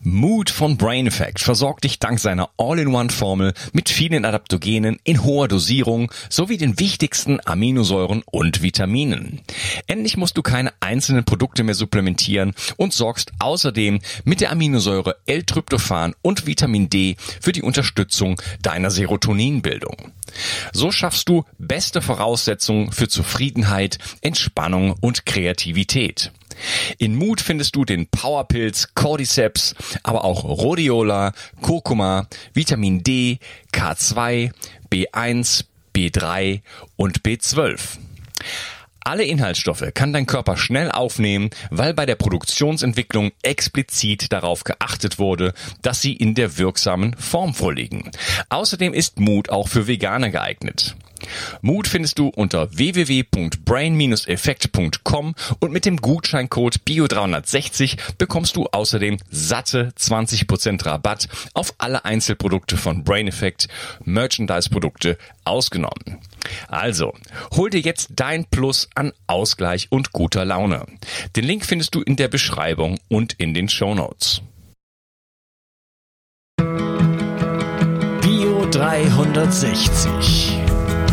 Mood von Brain Effect versorgt dich dank seiner All-in-One-Formel mit vielen Adaptogenen in hoher Dosierung sowie den wichtigsten Aminosäuren und Vitaminen. Endlich musst du keine einzelnen Produkte mehr supplementieren und sorgst außerdem mit der Aminosäure L-Tryptophan und Vitamin D für die Unterstützung deiner Serotoninbildung. So schaffst du beste Voraussetzungen für Zufriedenheit, Entspannung und Kreativität. In Mut findest du den Powerpilz, Cordyceps, aber auch Rhodiola, Kurkuma, Vitamin D, K2, B1, B3 und B12. Alle Inhaltsstoffe kann dein Körper schnell aufnehmen, weil bei der Produktionsentwicklung explizit darauf geachtet wurde, dass sie in der wirksamen Form vorliegen. Außerdem ist Mut auch für Veganer geeignet. Mut findest du unter www.brain-effekt.com und mit dem Gutscheincode BIO360 bekommst du außerdem satte 20% Rabatt auf alle Einzelprodukte von Brain Effect, Merchandise-Produkte ausgenommen. Also, hol dir jetzt dein Plus an Ausgleich und guter Laune. Den Link findest du in der Beschreibung und in den Show Notes. Bio 360.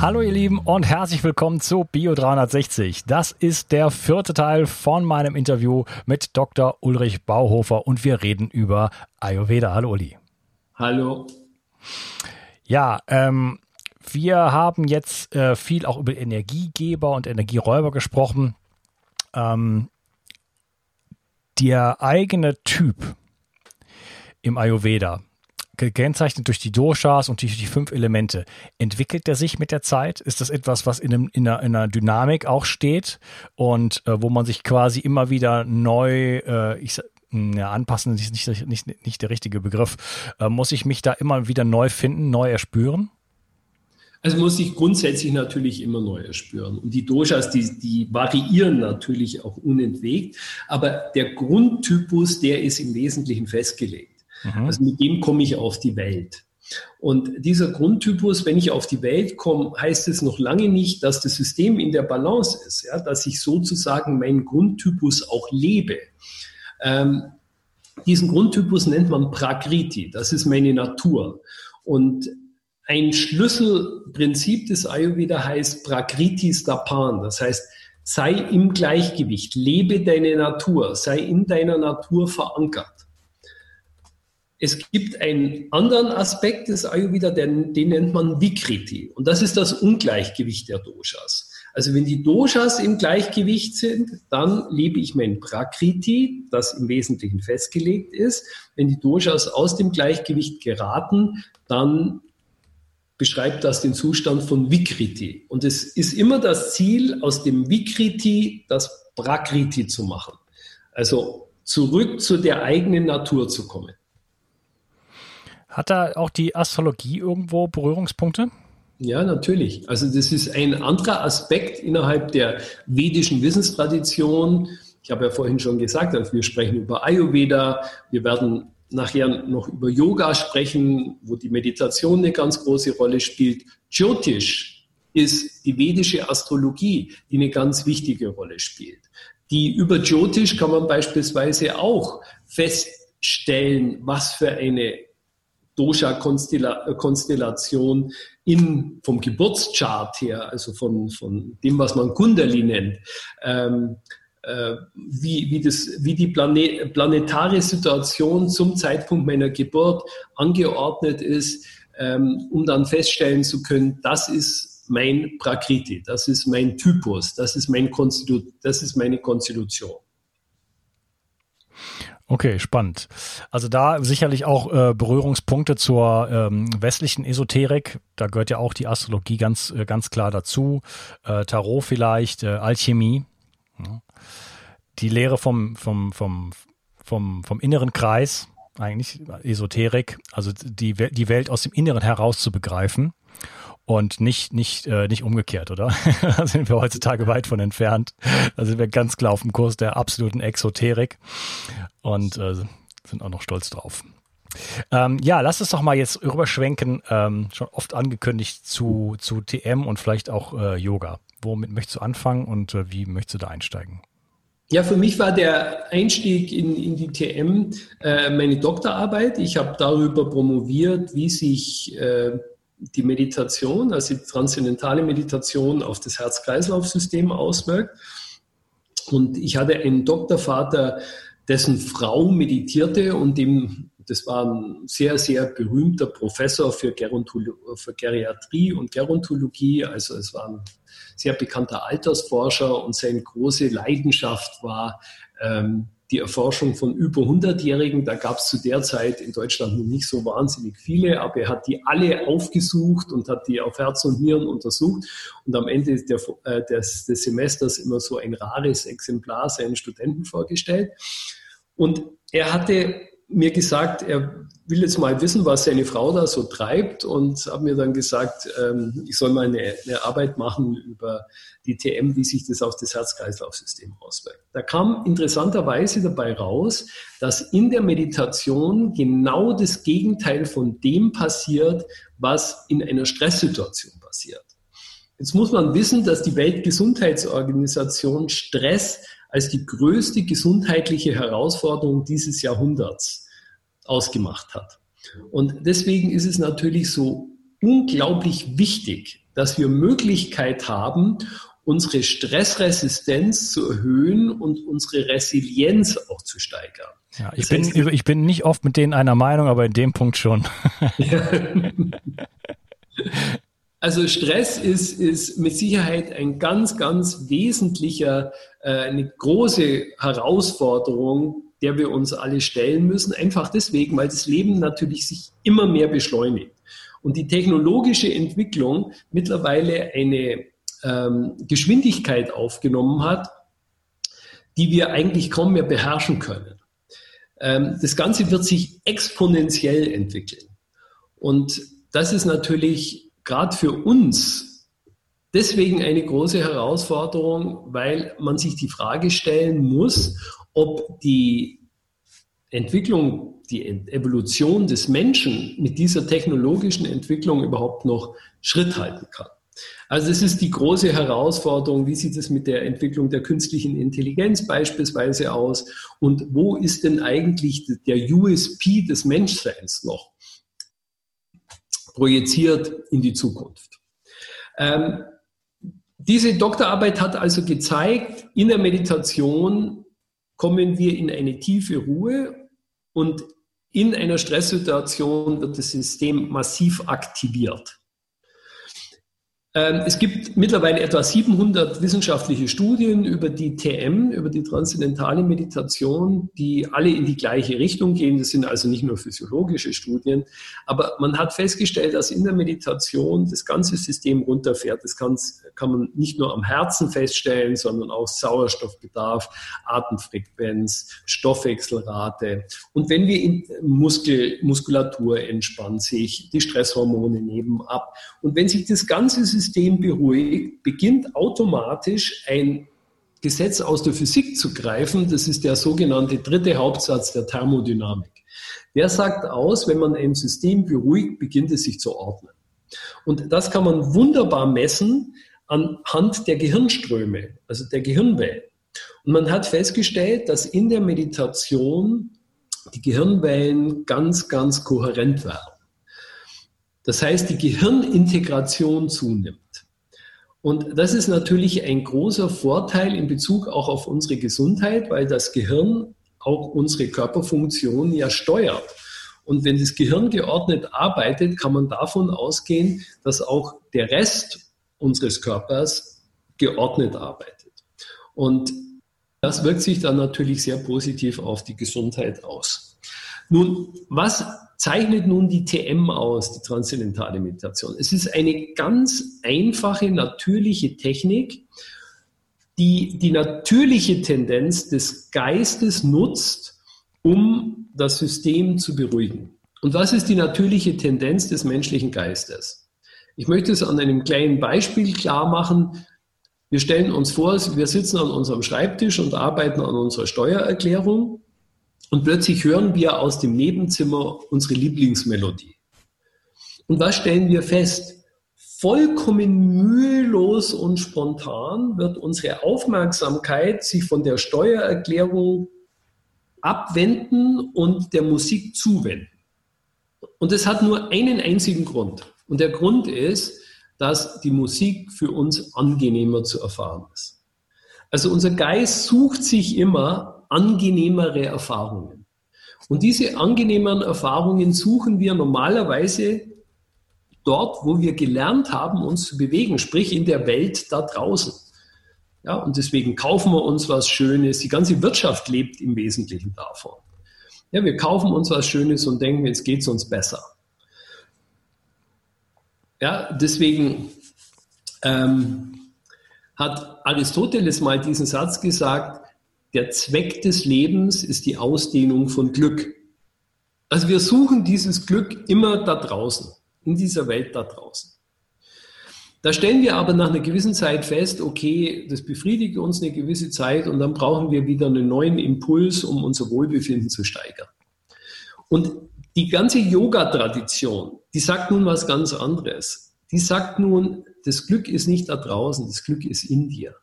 Hallo ihr Lieben und herzlich willkommen zu Bio 360. Das ist der vierte Teil von meinem Interview mit Dr. Ulrich Bauhofer und wir reden über Ayurveda. Hallo Uli. Hallo. Ja, ähm, wir haben jetzt äh, viel auch über Energiegeber und Energieräuber gesprochen. Ähm, der eigene Typ im Ayurveda, gekennzeichnet durch die Doshas und durch die fünf Elemente, entwickelt der sich mit der Zeit? Ist das etwas, was in, einem, in, einer, in einer, Dynamik auch steht und äh, wo man sich quasi immer wieder neu, äh, ich, ja, anpassen ist nicht, nicht, nicht der richtige Begriff. Äh, muss ich mich da immer wieder neu finden, neu erspüren? Also muss ich grundsätzlich natürlich immer neu erspüren. Und die Doshas, die, die variieren natürlich auch unentwegt. Aber der Grundtypus, der ist im Wesentlichen festgelegt. Mhm. Also mit dem komme ich auf die Welt. Und dieser Grundtypus, wenn ich auf die Welt komme, heißt es noch lange nicht, dass das System in der Balance ist, ja, dass ich sozusagen meinen Grundtypus auch lebe. Ähm, diesen Grundtypus nennt man Prakriti, das ist meine Natur. Und ein Schlüsselprinzip des Ayurveda heißt Prakriti Stapan, das heißt, sei im Gleichgewicht, lebe deine Natur, sei in deiner Natur verankert. Es gibt einen anderen Aspekt des Ayurveda, den, den nennt man Vikriti. Und das ist das Ungleichgewicht der Doshas. Also wenn die Doshas im Gleichgewicht sind, dann lebe ich mein Prakriti, das im Wesentlichen festgelegt ist. Wenn die Doshas aus dem Gleichgewicht geraten, dann beschreibt das den Zustand von Vikriti. Und es ist immer das Ziel, aus dem Vikriti das Prakriti zu machen. Also zurück zu der eigenen Natur zu kommen. Hat da auch die Astrologie irgendwo Berührungspunkte? Ja, natürlich. Also das ist ein anderer Aspekt innerhalb der vedischen Wissenstradition. Ich habe ja vorhin schon gesagt, also wir sprechen über Ayurveda, wir werden nachher noch über Yoga sprechen, wo die Meditation eine ganz große Rolle spielt. Jyotish ist die vedische Astrologie, die eine ganz wichtige Rolle spielt. Die über Jyotish kann man beispielsweise auch feststellen, was für eine Dosha-Konstellation in, vom Geburtschart her, also von, von dem, was man Kundali nennt, ähm, äh, wie, wie, das, wie die Planet, planetare Situation zum Zeitpunkt meiner Geburt angeordnet ist, ähm, um dann feststellen zu können, das ist mein Prakriti, das ist mein Typus, das ist, mein Konstitu das ist meine Konstitution. Okay, spannend. Also da sicherlich auch äh, Berührungspunkte zur ähm, westlichen Esoterik. Da gehört ja auch die Astrologie ganz, äh, ganz klar dazu. Äh, Tarot vielleicht, äh, Alchemie. Ja die Lehre vom, vom, vom vom, vom inneren Kreis, eigentlich Esoterik, also die, die Welt aus dem Inneren heraus zu begreifen und nicht nicht äh, nicht umgekehrt, oder? da sind wir heutzutage weit von entfernt. Da sind wir ganz klar auf dem Kurs der absoluten Exoterik und äh, sind auch noch stolz drauf. Ähm, ja, lass uns doch mal jetzt rüberschwenken, ähm, schon oft angekündigt zu, zu TM und vielleicht auch äh, Yoga. Womit möchtest du anfangen und äh, wie möchtest du da einsteigen? Ja, für mich war der Einstieg in, in die TM äh, meine Doktorarbeit. Ich habe darüber promoviert, wie sich äh, die Meditation, also die transzendentale Meditation auf das Herz-Kreislauf-System auswirkt. Und ich hatte einen Doktorvater, dessen Frau meditierte und dem, das war ein sehr, sehr berühmter Professor für, für Geriatrie und Gerontologie. Also es war ein sehr bekannter Altersforscher und seine große Leidenschaft war ähm, die Erforschung von über 100-Jährigen. Da gab es zu der Zeit in Deutschland noch nicht so wahnsinnig viele, aber er hat die alle aufgesucht und hat die auf Herz und Nieren untersucht und am Ende der, äh, des, des Semesters immer so ein rares Exemplar seinen Studenten vorgestellt. Und er hatte mir gesagt, er will jetzt mal wissen, was seine Frau da so treibt und hat mir dann gesagt, ähm, ich soll mal eine, eine, Arbeit machen über die TM, wie sich das auf das Herz-Kreislauf-System auswirkt. Da kam interessanterweise dabei raus, dass in der Meditation genau das Gegenteil von dem passiert, was in einer Stresssituation passiert. Jetzt muss man wissen, dass die Weltgesundheitsorganisation Stress als die größte gesundheitliche Herausforderung dieses Jahrhunderts ausgemacht hat. Und deswegen ist es natürlich so unglaublich wichtig, dass wir Möglichkeit haben, unsere Stressresistenz zu erhöhen und unsere Resilienz auch zu steigern. Ja, ich, bin, ich bin nicht oft mit denen einer Meinung, aber in dem Punkt schon. Also Stress ist, ist mit Sicherheit ein ganz, ganz wesentlicher, eine große Herausforderung, der wir uns alle stellen müssen. Einfach deswegen, weil das Leben natürlich sich immer mehr beschleunigt. Und die technologische Entwicklung mittlerweile eine ähm, Geschwindigkeit aufgenommen hat, die wir eigentlich kaum mehr beherrschen können. Ähm, das Ganze wird sich exponentiell entwickeln. Und das ist natürlich gerade für uns deswegen eine große Herausforderung, weil man sich die Frage stellen muss, ob die Entwicklung, die Evolution des Menschen mit dieser technologischen Entwicklung überhaupt noch Schritt halten kann. Also es ist die große Herausforderung, wie sieht es mit der Entwicklung der künstlichen Intelligenz beispielsweise aus und wo ist denn eigentlich der USP des Menschseins noch? projiziert in die Zukunft. Ähm, diese Doktorarbeit hat also gezeigt, in der Meditation kommen wir in eine tiefe Ruhe und in einer Stresssituation wird das System massiv aktiviert. Ähm, es gibt mittlerweile etwa 700 wissenschaftliche Studien über die TM, über die transzendentale Meditation, die alle in die gleiche Richtung gehen. Das sind also nicht nur physiologische Studien, aber man hat festgestellt, dass in der Meditation das ganze System runterfährt. Das kann, kann man nicht nur am Herzen feststellen, sondern auch Sauerstoffbedarf, Atemfrequenz, Stoffwechselrate. Und wenn wir in Muskel, Muskulatur entspannt sich, die Stresshormone nehmen ab. Und wenn sich das ganze System System beruhigt, beginnt automatisch ein Gesetz aus der Physik zu greifen. Das ist der sogenannte dritte Hauptsatz der Thermodynamik. Der sagt aus, wenn man ein System beruhigt, beginnt es sich zu ordnen. Und das kann man wunderbar messen anhand der Gehirnströme, also der Gehirnwellen. Und man hat festgestellt, dass in der Meditation die Gehirnwellen ganz, ganz kohärent werden. Das heißt, die Gehirnintegration zunimmt. Und das ist natürlich ein großer Vorteil in Bezug auch auf unsere Gesundheit, weil das Gehirn auch unsere Körperfunktion ja steuert. Und wenn das Gehirn geordnet arbeitet, kann man davon ausgehen, dass auch der Rest unseres Körpers geordnet arbeitet. Und das wirkt sich dann natürlich sehr positiv auf die Gesundheit aus. Nun, was zeichnet nun die TM aus, die transzendentale Meditation? Es ist eine ganz einfache, natürliche Technik, die die natürliche Tendenz des Geistes nutzt, um das System zu beruhigen. Und was ist die natürliche Tendenz des menschlichen Geistes? Ich möchte es an einem kleinen Beispiel klar machen. Wir stellen uns vor, wir sitzen an unserem Schreibtisch und arbeiten an unserer Steuererklärung und plötzlich hören wir aus dem Nebenzimmer unsere Lieblingsmelodie. Und was stellen wir fest? Vollkommen mühelos und spontan wird unsere Aufmerksamkeit sich von der Steuererklärung abwenden und der Musik zuwenden. Und es hat nur einen einzigen Grund. Und der Grund ist, dass die Musik für uns angenehmer zu erfahren ist. Also unser Geist sucht sich immer angenehmere Erfahrungen. Und diese angenehmeren Erfahrungen suchen wir normalerweise dort, wo wir gelernt haben, uns zu bewegen, sprich in der Welt da draußen. Ja, und deswegen kaufen wir uns was Schönes. Die ganze Wirtschaft lebt im Wesentlichen davon. Ja, wir kaufen uns was Schönes und denken, jetzt geht es uns besser. Ja, deswegen ähm, hat Aristoteles mal diesen Satz gesagt, der Zweck des Lebens ist die Ausdehnung von Glück. Also wir suchen dieses Glück immer da draußen, in dieser Welt da draußen. Da stellen wir aber nach einer gewissen Zeit fest, okay, das befriedigt uns eine gewisse Zeit und dann brauchen wir wieder einen neuen Impuls, um unser Wohlbefinden zu steigern. Und die ganze Yoga-Tradition, die sagt nun was ganz anderes. Die sagt nun, das Glück ist nicht da draußen, das Glück ist in dir.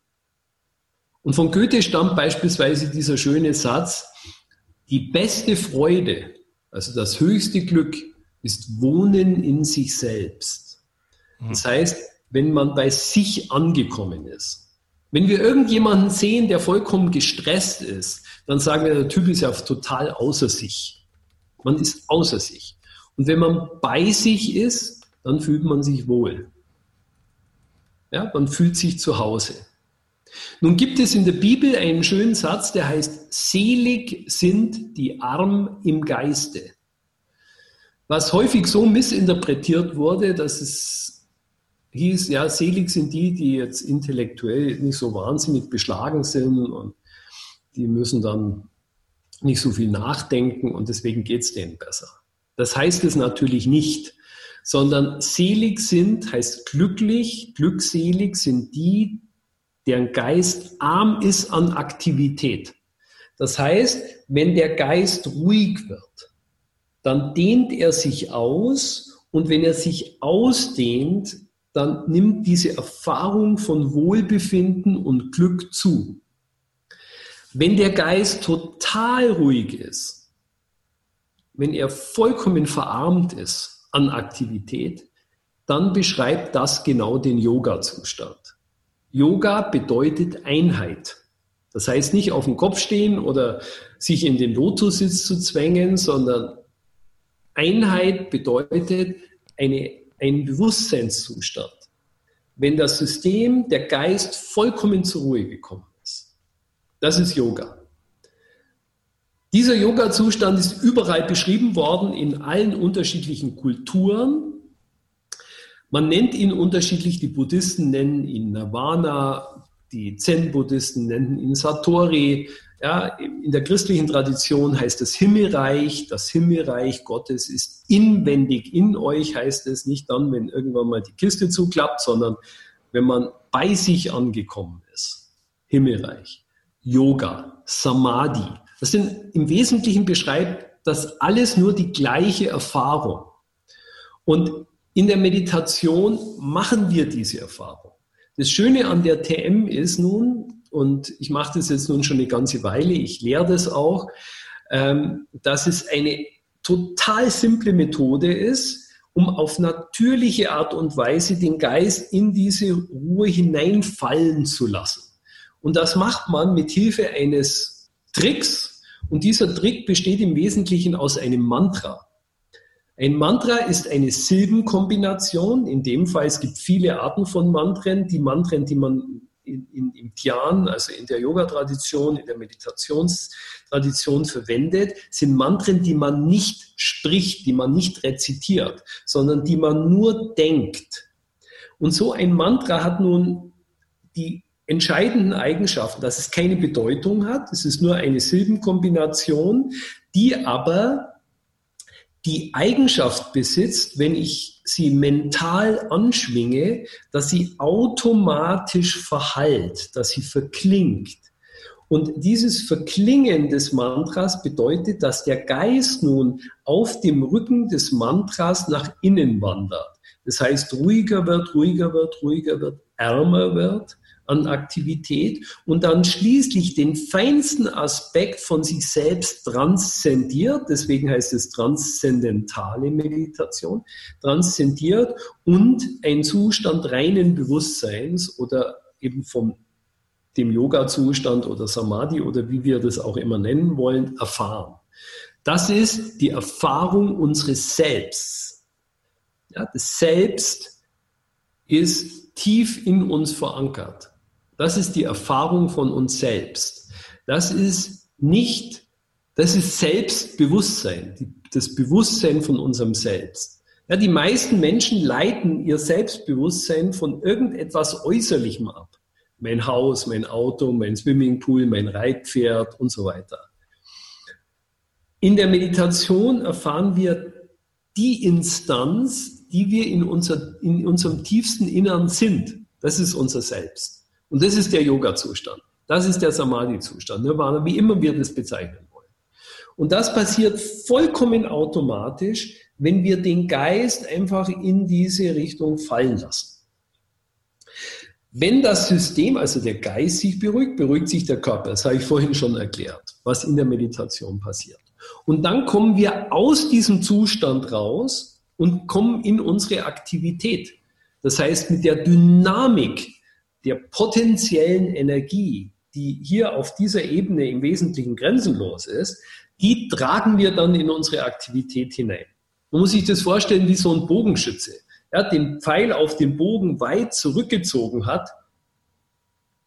Und von Goethe stammt beispielsweise dieser schöne Satz, die beste Freude, also das höchste Glück, ist Wohnen in sich selbst. Das heißt, wenn man bei sich angekommen ist. Wenn wir irgendjemanden sehen, der vollkommen gestresst ist, dann sagen wir, der Typ ist ja total außer sich. Man ist außer sich. Und wenn man bei sich ist, dann fühlt man sich wohl. Ja, man fühlt sich zu Hause. Nun gibt es in der Bibel einen schönen Satz, der heißt, selig sind die arm im Geiste. Was häufig so missinterpretiert wurde, dass es hieß, ja, selig sind die, die jetzt intellektuell nicht so wahnsinnig beschlagen sind und die müssen dann nicht so viel nachdenken und deswegen geht es denen besser. Das heißt es natürlich nicht, sondern selig sind heißt glücklich, glückselig sind die, deren Geist arm ist an Aktivität. Das heißt, wenn der Geist ruhig wird, dann dehnt er sich aus und wenn er sich ausdehnt, dann nimmt diese Erfahrung von Wohlbefinden und Glück zu. Wenn der Geist total ruhig ist, wenn er vollkommen verarmt ist an Aktivität, dann beschreibt das genau den Yoga-Zustand. Yoga bedeutet Einheit. Das heißt nicht auf dem Kopf stehen oder sich in den Lotussitz zu zwängen, sondern Einheit bedeutet eine, ein Bewusstseinszustand. Wenn das System, der Geist vollkommen zur Ruhe gekommen ist. Das ist Yoga. Dieser Yoga-Zustand ist überall beschrieben worden in allen unterschiedlichen Kulturen. Man nennt ihn unterschiedlich. Die Buddhisten nennen ihn Nirvana, die Zen-Buddhisten nennen ihn Satori. Ja, in der christlichen Tradition heißt es Himmelreich. Das Himmelreich Gottes ist inwendig in euch, heißt es nicht dann, wenn irgendwann mal die Kiste zuklappt, sondern wenn man bei sich angekommen ist. Himmelreich. Yoga, Samadhi. Das sind im Wesentlichen beschreibt das alles nur die gleiche Erfahrung. Und in der Meditation machen wir diese Erfahrung. Das Schöne an der TM ist nun, und ich mache das jetzt nun schon eine ganze Weile, ich lehre das auch, ähm, dass es eine total simple Methode ist, um auf natürliche Art und Weise den Geist in diese Ruhe hineinfallen zu lassen. Und das macht man mit Hilfe eines Tricks. Und dieser Trick besteht im Wesentlichen aus einem Mantra. Ein Mantra ist eine Silbenkombination. In dem Fall, es gibt viele Arten von Mantren. Die Mantren, die man in, in, im Dhyan, also in der Yoga-Tradition, in der Meditationstradition verwendet, sind Mantren, die man nicht spricht, die man nicht rezitiert, sondern die man nur denkt. Und so ein Mantra hat nun die entscheidenden Eigenschaften, dass es keine Bedeutung hat, es ist nur eine Silbenkombination, die aber die Eigenschaft besitzt, wenn ich sie mental anschwinge, dass sie automatisch verhallt, dass sie verklingt. Und dieses Verklingen des Mantras bedeutet, dass der Geist nun auf dem Rücken des Mantras nach innen wandert. Das heißt, ruhiger wird, ruhiger wird, ruhiger wird, ärmer wird an Aktivität und dann schließlich den feinsten Aspekt von sich selbst transzendiert, deswegen heißt es transzendentale Meditation, transzendiert und ein Zustand reinen Bewusstseins oder eben vom dem Yoga-Zustand oder Samadhi oder wie wir das auch immer nennen wollen, erfahren. Das ist die Erfahrung unseres Selbst. Ja, das Selbst ist tief in uns verankert. Das ist die Erfahrung von uns selbst. Das ist nicht, das ist Selbstbewusstsein, das Bewusstsein von unserem Selbst. Ja, die meisten Menschen leiten ihr Selbstbewusstsein von irgendetwas Äußerlichem ab. Mein Haus, mein Auto, mein Swimmingpool, mein Reitpferd und so weiter. In der Meditation erfahren wir die Instanz, die wir in, unser, in unserem tiefsten Innern sind. Das ist unser Selbst. Und das ist der Yoga-Zustand. Das ist der Samadhi-Zustand, Nirvana, wie immer wir das bezeichnen wollen. Und das passiert vollkommen automatisch, wenn wir den Geist einfach in diese Richtung fallen lassen. Wenn das System, also der Geist sich beruhigt, beruhigt sich der Körper. Das habe ich vorhin schon erklärt, was in der Meditation passiert. Und dann kommen wir aus diesem Zustand raus und kommen in unsere Aktivität. Das heißt, mit der Dynamik der potenziellen Energie, die hier auf dieser Ebene im Wesentlichen grenzenlos ist, die tragen wir dann in unsere Aktivität hinein. Man muss sich das vorstellen wie so ein Bogenschütze. Er den Pfeil auf den Bogen weit zurückgezogen hat.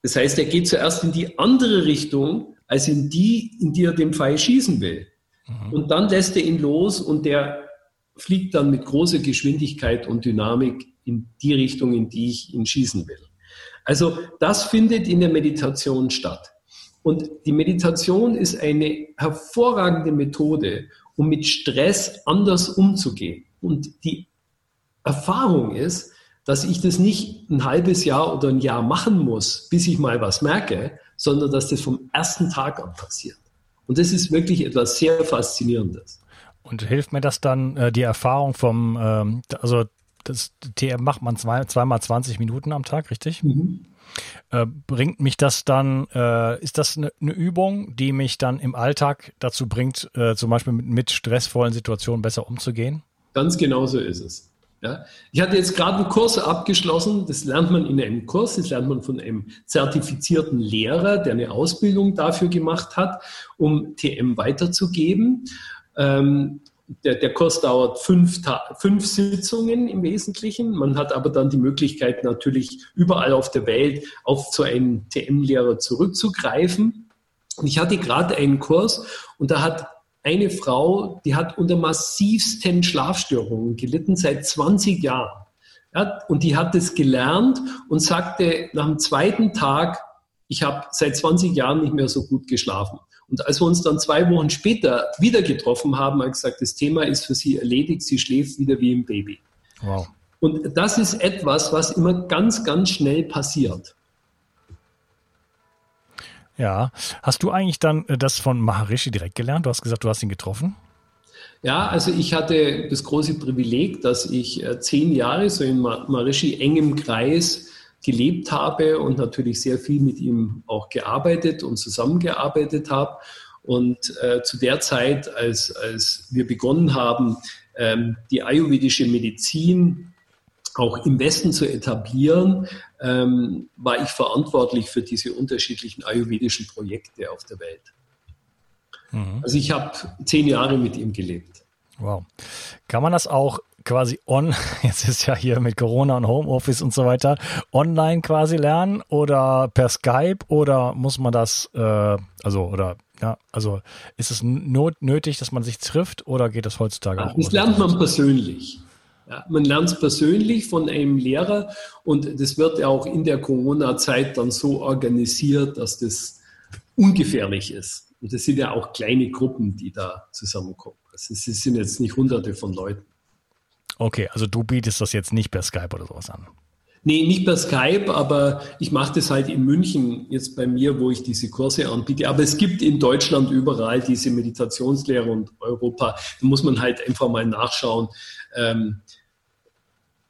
Das heißt, er geht zuerst in die andere Richtung, als in die, in die er den Pfeil schießen will. Mhm. Und dann lässt er ihn los und der fliegt dann mit großer Geschwindigkeit und Dynamik in die Richtung, in die ich ihn schießen will. Also das findet in der Meditation statt. Und die Meditation ist eine hervorragende Methode, um mit Stress anders umzugehen. Und die Erfahrung ist, dass ich das nicht ein halbes Jahr oder ein Jahr machen muss, bis ich mal was merke, sondern dass das vom ersten Tag an passiert. Und das ist wirklich etwas sehr Faszinierendes. Und hilft mir das dann, äh, die Erfahrung vom, ähm, also das TM macht man zwei, zweimal 20 Minuten am Tag, richtig? Mhm. Äh, bringt mich das dann, äh, ist das eine, eine, Übung, die mich dann im Alltag dazu bringt, äh, zum Beispiel mit, mit, stressvollen Situationen besser umzugehen? Ganz genau so ist es. Ja. Ich hatte jetzt gerade einen Kurs abgeschlossen, das lernt man in einem Kurs, das lernt man von einem zertifizierten Lehrer, der eine Ausbildung dafür gemacht hat, um TM weiterzugeben. Ähm, der, der Kurs dauert fünf, fünf Sitzungen im Wesentlichen. Man hat aber dann die Möglichkeit, natürlich überall auf der Welt auf so einen TM-Lehrer zurückzugreifen. Und ich hatte gerade einen Kurs und da hat eine Frau, die hat unter massivsten Schlafstörungen gelitten seit 20 Jahren. Ja, und die hat es gelernt und sagte nach dem zweiten Tag, ich habe seit 20 Jahren nicht mehr so gut geschlafen. Und als wir uns dann zwei Wochen später wieder getroffen haben, hat gesagt, das Thema ist für sie erledigt, sie schläft wieder wie ein Baby. Wow. Und das ist etwas, was immer ganz, ganz schnell passiert. Ja, hast du eigentlich dann äh, das von Maharishi direkt gelernt? Du hast gesagt, du hast ihn getroffen. Ja, also ich hatte das große Privileg, dass ich äh, zehn Jahre so in Maharishi engem Kreis gelebt habe und natürlich sehr viel mit ihm auch gearbeitet und zusammengearbeitet habe. Und äh, zu der Zeit, als, als wir begonnen haben, ähm, die ayurvedische Medizin auch im Westen zu etablieren, ähm, war ich verantwortlich für diese unterschiedlichen ayurvedischen Projekte auf der Welt. Mhm. Also ich habe zehn Jahre mit ihm gelebt. Wow. Kann man das auch quasi on, jetzt ist ja hier mit Corona und Homeoffice und so weiter, online quasi lernen oder per Skype oder muss man das, äh, also oder ja, also ist es not, nötig, dass man sich trifft oder geht das heutzutage auch? Das lernt man persönlich. Ja, man lernt es persönlich von einem Lehrer und das wird ja auch in der Corona-Zeit dann so organisiert, dass das ungefährlich ist. Und das sind ja auch kleine Gruppen, die da zusammenkommen. Also es sind jetzt nicht hunderte von Leuten. Okay, also du bietest das jetzt nicht per Skype oder sowas an. Nee, nicht per Skype, aber ich mache das halt in München jetzt bei mir, wo ich diese Kurse anbiete. Aber es gibt in Deutschland überall diese Meditationslehre und Europa. Da muss man halt einfach mal nachschauen. Ähm,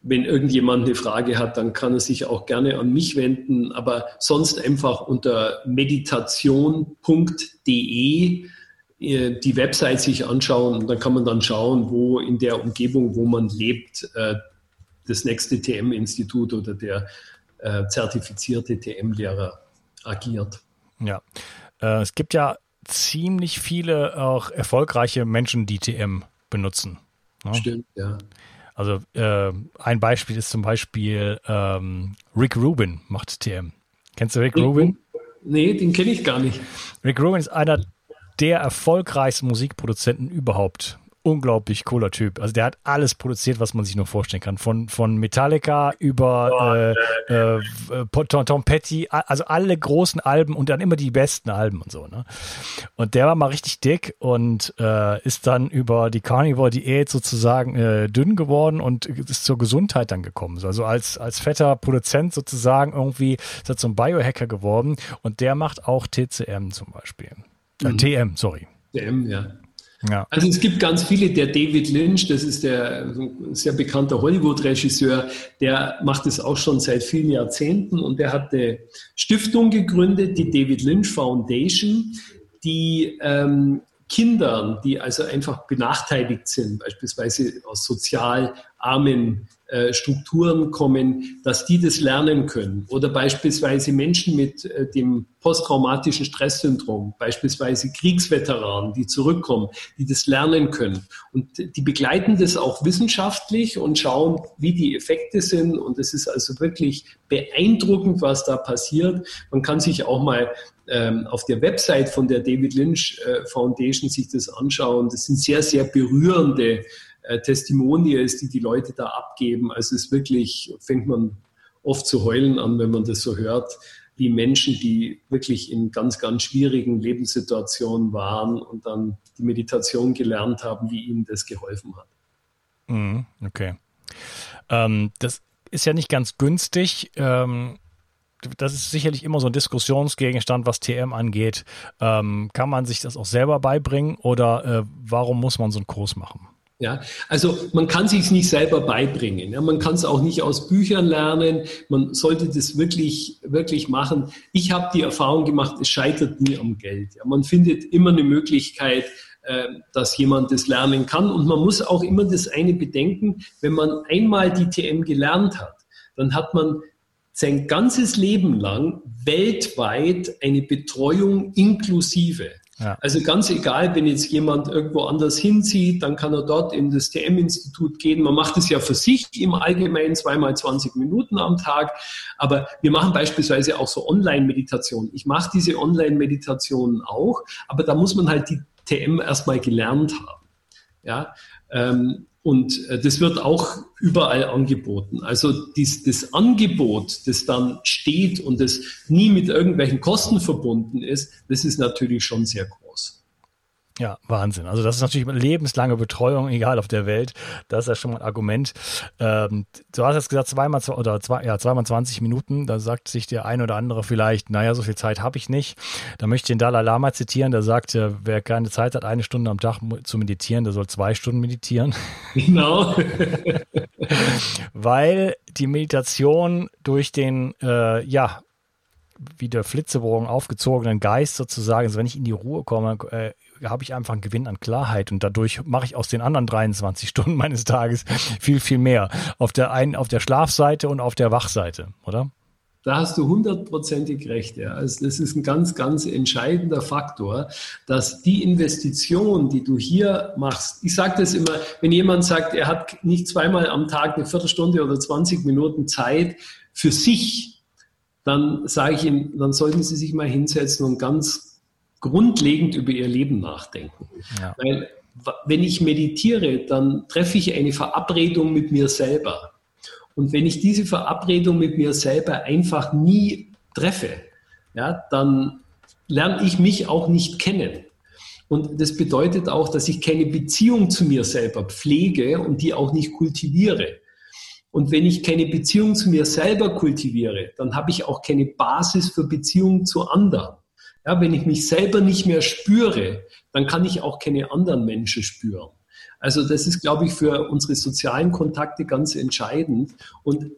wenn irgendjemand eine Frage hat, dann kann er sich auch gerne an mich wenden, aber sonst einfach unter meditation.de die Website sich anschauen und dann kann man dann schauen, wo in der Umgebung, wo man lebt, äh, das nächste TM-Institut oder der äh, zertifizierte TM-Lehrer agiert. Ja, es gibt ja ziemlich viele auch erfolgreiche Menschen, die TM benutzen. Ne? Stimmt, ja. Also äh, ein Beispiel ist zum Beispiel ähm, Rick Rubin macht TM. Kennst du Rick Rubin? Nee, den kenne ich gar nicht. Rick Rubin ist einer der erfolgreichsten Musikproduzenten überhaupt unglaublich cooler Typ. Also der hat alles produziert, was man sich nur vorstellen kann. Von, von Metallica über äh, äh, äh, Tom Petty, also alle großen Alben und dann immer die besten Alben und so. Ne? Und der war mal richtig dick und äh, ist dann über die Carnivore-Diät sozusagen äh, dünn geworden und ist zur Gesundheit dann gekommen. Also als, als fetter Produzent sozusagen irgendwie ist er zum Biohacker geworden und der macht auch TCM zum Beispiel. Äh, mhm. TM, sorry. TM, ja. Ja. Also es gibt ganz viele, der David Lynch, das ist der sehr bekannter Hollywood-Regisseur, der macht es auch schon seit vielen Jahrzehnten und der hat eine Stiftung gegründet, die David Lynch Foundation, die ähm, Kindern, die also einfach benachteiligt sind, beispielsweise aus sozial armen Strukturen kommen, dass die das lernen können. Oder beispielsweise Menschen mit äh, dem posttraumatischen Stresssyndrom, beispielsweise Kriegsveteranen, die zurückkommen, die das lernen können. Und die begleiten das auch wissenschaftlich und schauen, wie die Effekte sind. Und es ist also wirklich beeindruckend, was da passiert. Man kann sich auch mal ähm, auf der Website von der David Lynch äh, Foundation sich das anschauen. Das sind sehr, sehr berührende äh, Testimonials, die die Leute da abgeben. Also es ist wirklich, fängt man oft zu heulen an, wenn man das so hört, wie Menschen, die wirklich in ganz, ganz schwierigen Lebenssituationen waren und dann die Meditation gelernt haben, wie ihnen das geholfen hat. Mhm, okay. Ähm, das ist ja nicht ganz günstig. Ähm, das ist sicherlich immer so ein Diskussionsgegenstand, was TM angeht. Ähm, kann man sich das auch selber beibringen oder äh, warum muss man so einen Kurs machen? Ja, also man kann sich nicht selber beibringen. Ja, man kann es auch nicht aus Büchern lernen. Man sollte das wirklich, wirklich machen. Ich habe die Erfahrung gemacht, es scheitert nie am Geld. Ja, man findet immer eine Möglichkeit, äh, dass jemand das lernen kann. Und man muss auch immer das eine bedenken, wenn man einmal die TM gelernt hat, dann hat man sein ganzes Leben lang weltweit eine Betreuung inklusive. Also ganz egal, wenn jetzt jemand irgendwo anders hinzieht, dann kann er dort in das TM-Institut gehen. Man macht es ja für sich im Allgemeinen zweimal 20 Minuten am Tag. Aber wir machen beispielsweise auch so Online-Meditationen. Ich mache diese Online-Meditationen auch, aber da muss man halt die TM erstmal gelernt haben. Ja, ähm, und äh, das wird auch überall angeboten. Also dies, das Angebot, das dann steht und das nie mit irgendwelchen Kosten verbunden ist, das ist natürlich schon sehr groß. Ja, Wahnsinn. Also das ist natürlich lebenslange Betreuung, egal auf der Welt. Das ist ja schon mal ein Argument. Ähm, du hast jetzt gesagt, zweimal oder zwei, ja, zweimal 20 Minuten. Da sagt sich der ein oder andere vielleicht, naja, so viel Zeit habe ich nicht. Da möchte ich den Dalai Lama zitieren, der sagt, wer keine Zeit hat, eine Stunde am Tag zu meditieren, der soll zwei Stunden meditieren. Genau. Weil die Meditation durch den, äh, ja, wie der Flitzebogen aufgezogenen Geist sozusagen, also wenn ich in die Ruhe komme, äh, habe ich einfach einen Gewinn an Klarheit und dadurch mache ich aus den anderen 23 Stunden meines Tages viel, viel mehr. Auf der einen, auf der Schlafseite und auf der Wachseite, oder? Da hast du hundertprozentig recht. Ja. Also das ist ein ganz, ganz entscheidender Faktor, dass die Investition, die du hier machst, ich sage das immer, wenn jemand sagt, er hat nicht zweimal am Tag eine Viertelstunde oder 20 Minuten Zeit für sich, dann sage ich ihm, dann sollten Sie sich mal hinsetzen und ganz grundlegend über ihr Leben nachdenken. Ja. Weil wenn ich meditiere, dann treffe ich eine Verabredung mit mir selber. Und wenn ich diese Verabredung mit mir selber einfach nie treffe, ja, dann lerne ich mich auch nicht kennen. Und das bedeutet auch, dass ich keine Beziehung zu mir selber pflege und die auch nicht kultiviere. Und wenn ich keine Beziehung zu mir selber kultiviere, dann habe ich auch keine Basis für Beziehung zu anderen. Ja, wenn ich mich selber nicht mehr spüre, dann kann ich auch keine anderen Menschen spüren. Also das ist, glaube ich, für unsere sozialen Kontakte ganz entscheidend. Und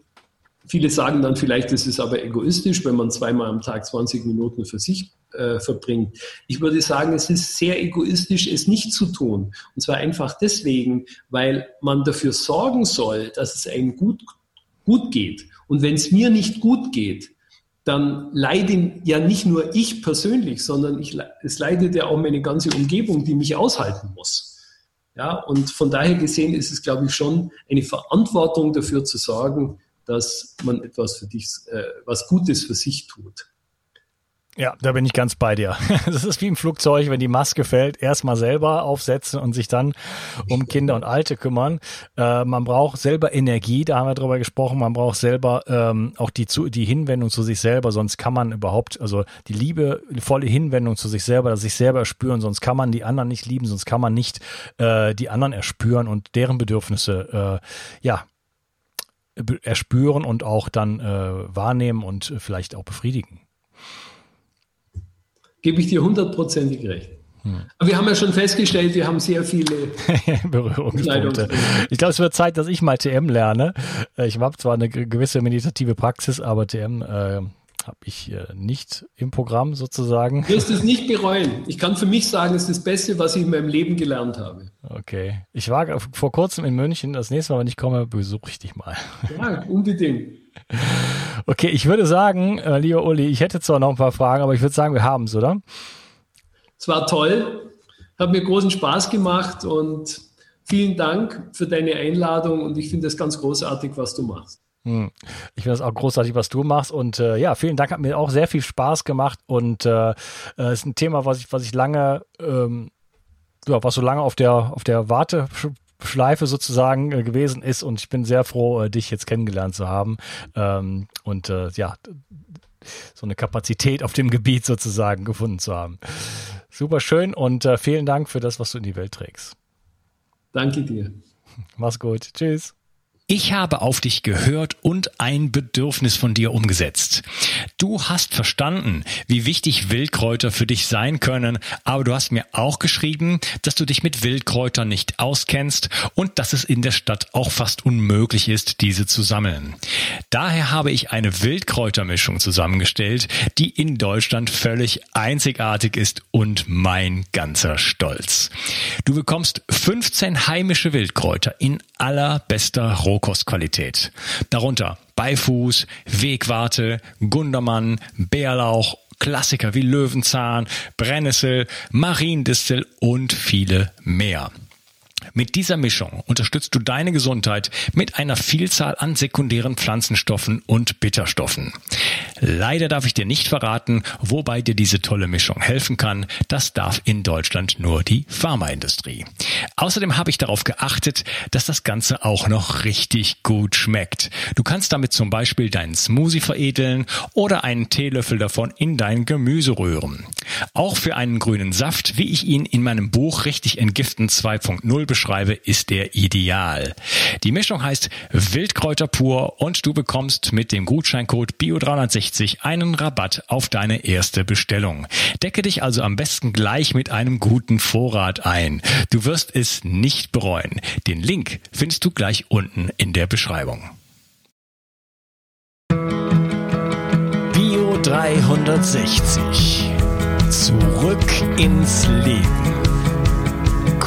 viele sagen dann vielleicht, das ist aber egoistisch, wenn man zweimal am Tag 20 Minuten für sich äh, verbringt. Ich würde sagen, es ist sehr egoistisch, es nicht zu tun. Und zwar einfach deswegen, weil man dafür sorgen soll, dass es einem gut, gut geht. Und wenn es mir nicht gut geht, dann leide ja nicht nur ich persönlich, sondern ich, es leidet ja auch meine ganze Umgebung, die mich aushalten muss. Ja, und von daher gesehen ist es, glaube ich, schon eine Verantwortung dafür zu sorgen, dass man etwas für dich, äh, was Gutes für sich tut. Ja, da bin ich ganz bei dir. Das ist wie im Flugzeug, wenn die Maske fällt, erstmal selber aufsetzen und sich dann um Kinder und Alte kümmern. Äh, man braucht selber Energie, da haben wir drüber gesprochen. Man braucht selber ähm, auch die, zu, die Hinwendung zu sich selber, sonst kann man überhaupt, also die Liebe, die volle Hinwendung zu sich selber, dass sich selber erspüren, sonst kann man die anderen nicht lieben, sonst kann man nicht äh, die anderen erspüren und deren Bedürfnisse, äh, ja, erspüren und auch dann äh, wahrnehmen und vielleicht auch befriedigen. Gebe ich dir hundertprozentig recht. Hm. Aber wir haben ja schon festgestellt, wir haben sehr viele Berührungspunkte. Ich glaube, es wird Zeit, dass ich mal TM lerne. Äh, ich habe zwar eine gewisse meditative Praxis, aber TM äh, habe ich äh, nicht im Programm sozusagen. Du wirst es nicht bereuen. Ich kann für mich sagen, es ist das Beste, was ich in meinem Leben gelernt habe. Okay. Ich war vor kurzem in München. Das nächste Mal, wenn ich komme, besuche ich dich mal. Ja, unbedingt. Okay, ich würde sagen, äh, lieber Uli, ich hätte zwar noch ein paar Fragen, aber ich würde sagen, wir haben es, oder? Es war toll, hat mir großen Spaß gemacht und vielen Dank für deine Einladung und ich finde es ganz großartig, was du machst. Hm. Ich finde es auch großartig, was du machst. Und äh, ja, vielen Dank, hat mir auch sehr viel Spaß gemacht. Und äh, äh ist ein Thema, was ich, was ich lange, ähm, ja, was so lange auf der, auf der Warte, Schleife sozusagen äh, gewesen ist und ich bin sehr froh, äh, dich jetzt kennengelernt zu haben ähm, und äh, ja, so eine Kapazität auf dem Gebiet sozusagen gefunden zu haben. Super schön und äh, vielen Dank für das, was du in die Welt trägst. Danke dir. Mach's gut. Tschüss. Ich habe auf dich gehört und ein Bedürfnis von dir umgesetzt. Du hast verstanden, wie wichtig Wildkräuter für dich sein können, aber du hast mir auch geschrieben, dass du dich mit Wildkräutern nicht auskennst und dass es in der Stadt auch fast unmöglich ist, diese zu sammeln. Daher habe ich eine Wildkräutermischung zusammengestellt, die in Deutschland völlig einzigartig ist und mein ganzer Stolz. Du bekommst 15 heimische Wildkräuter in allerbester Roh Rohkostqualität. Darunter Beifuß, Wegwarte, Gundermann, Bärlauch, Klassiker wie Löwenzahn, Brennnessel, Mariendistel und viele mehr. Mit dieser Mischung unterstützt du deine Gesundheit mit einer Vielzahl an sekundären Pflanzenstoffen und Bitterstoffen. Leider darf ich dir nicht verraten, wobei dir diese tolle Mischung helfen kann. Das darf in Deutschland nur die Pharmaindustrie. Außerdem habe ich darauf geachtet, dass das Ganze auch noch richtig gut schmeckt. Du kannst damit zum Beispiel deinen Smoothie veredeln oder einen Teelöffel davon in dein Gemüse rühren. Auch für einen grünen Saft, wie ich ihn in meinem Buch Richtig Entgiften 2.0 beschreibe, ist der ideal. Die Mischung heißt Wildkräuter pur und du bekommst mit dem Gutscheincode BIO360 einen Rabatt auf deine erste Bestellung. Decke dich also am besten gleich mit einem guten Vorrat ein. Du wirst es nicht bereuen. Den Link findest du gleich unten in der Beschreibung. Bio 360. Zurück ins Leben.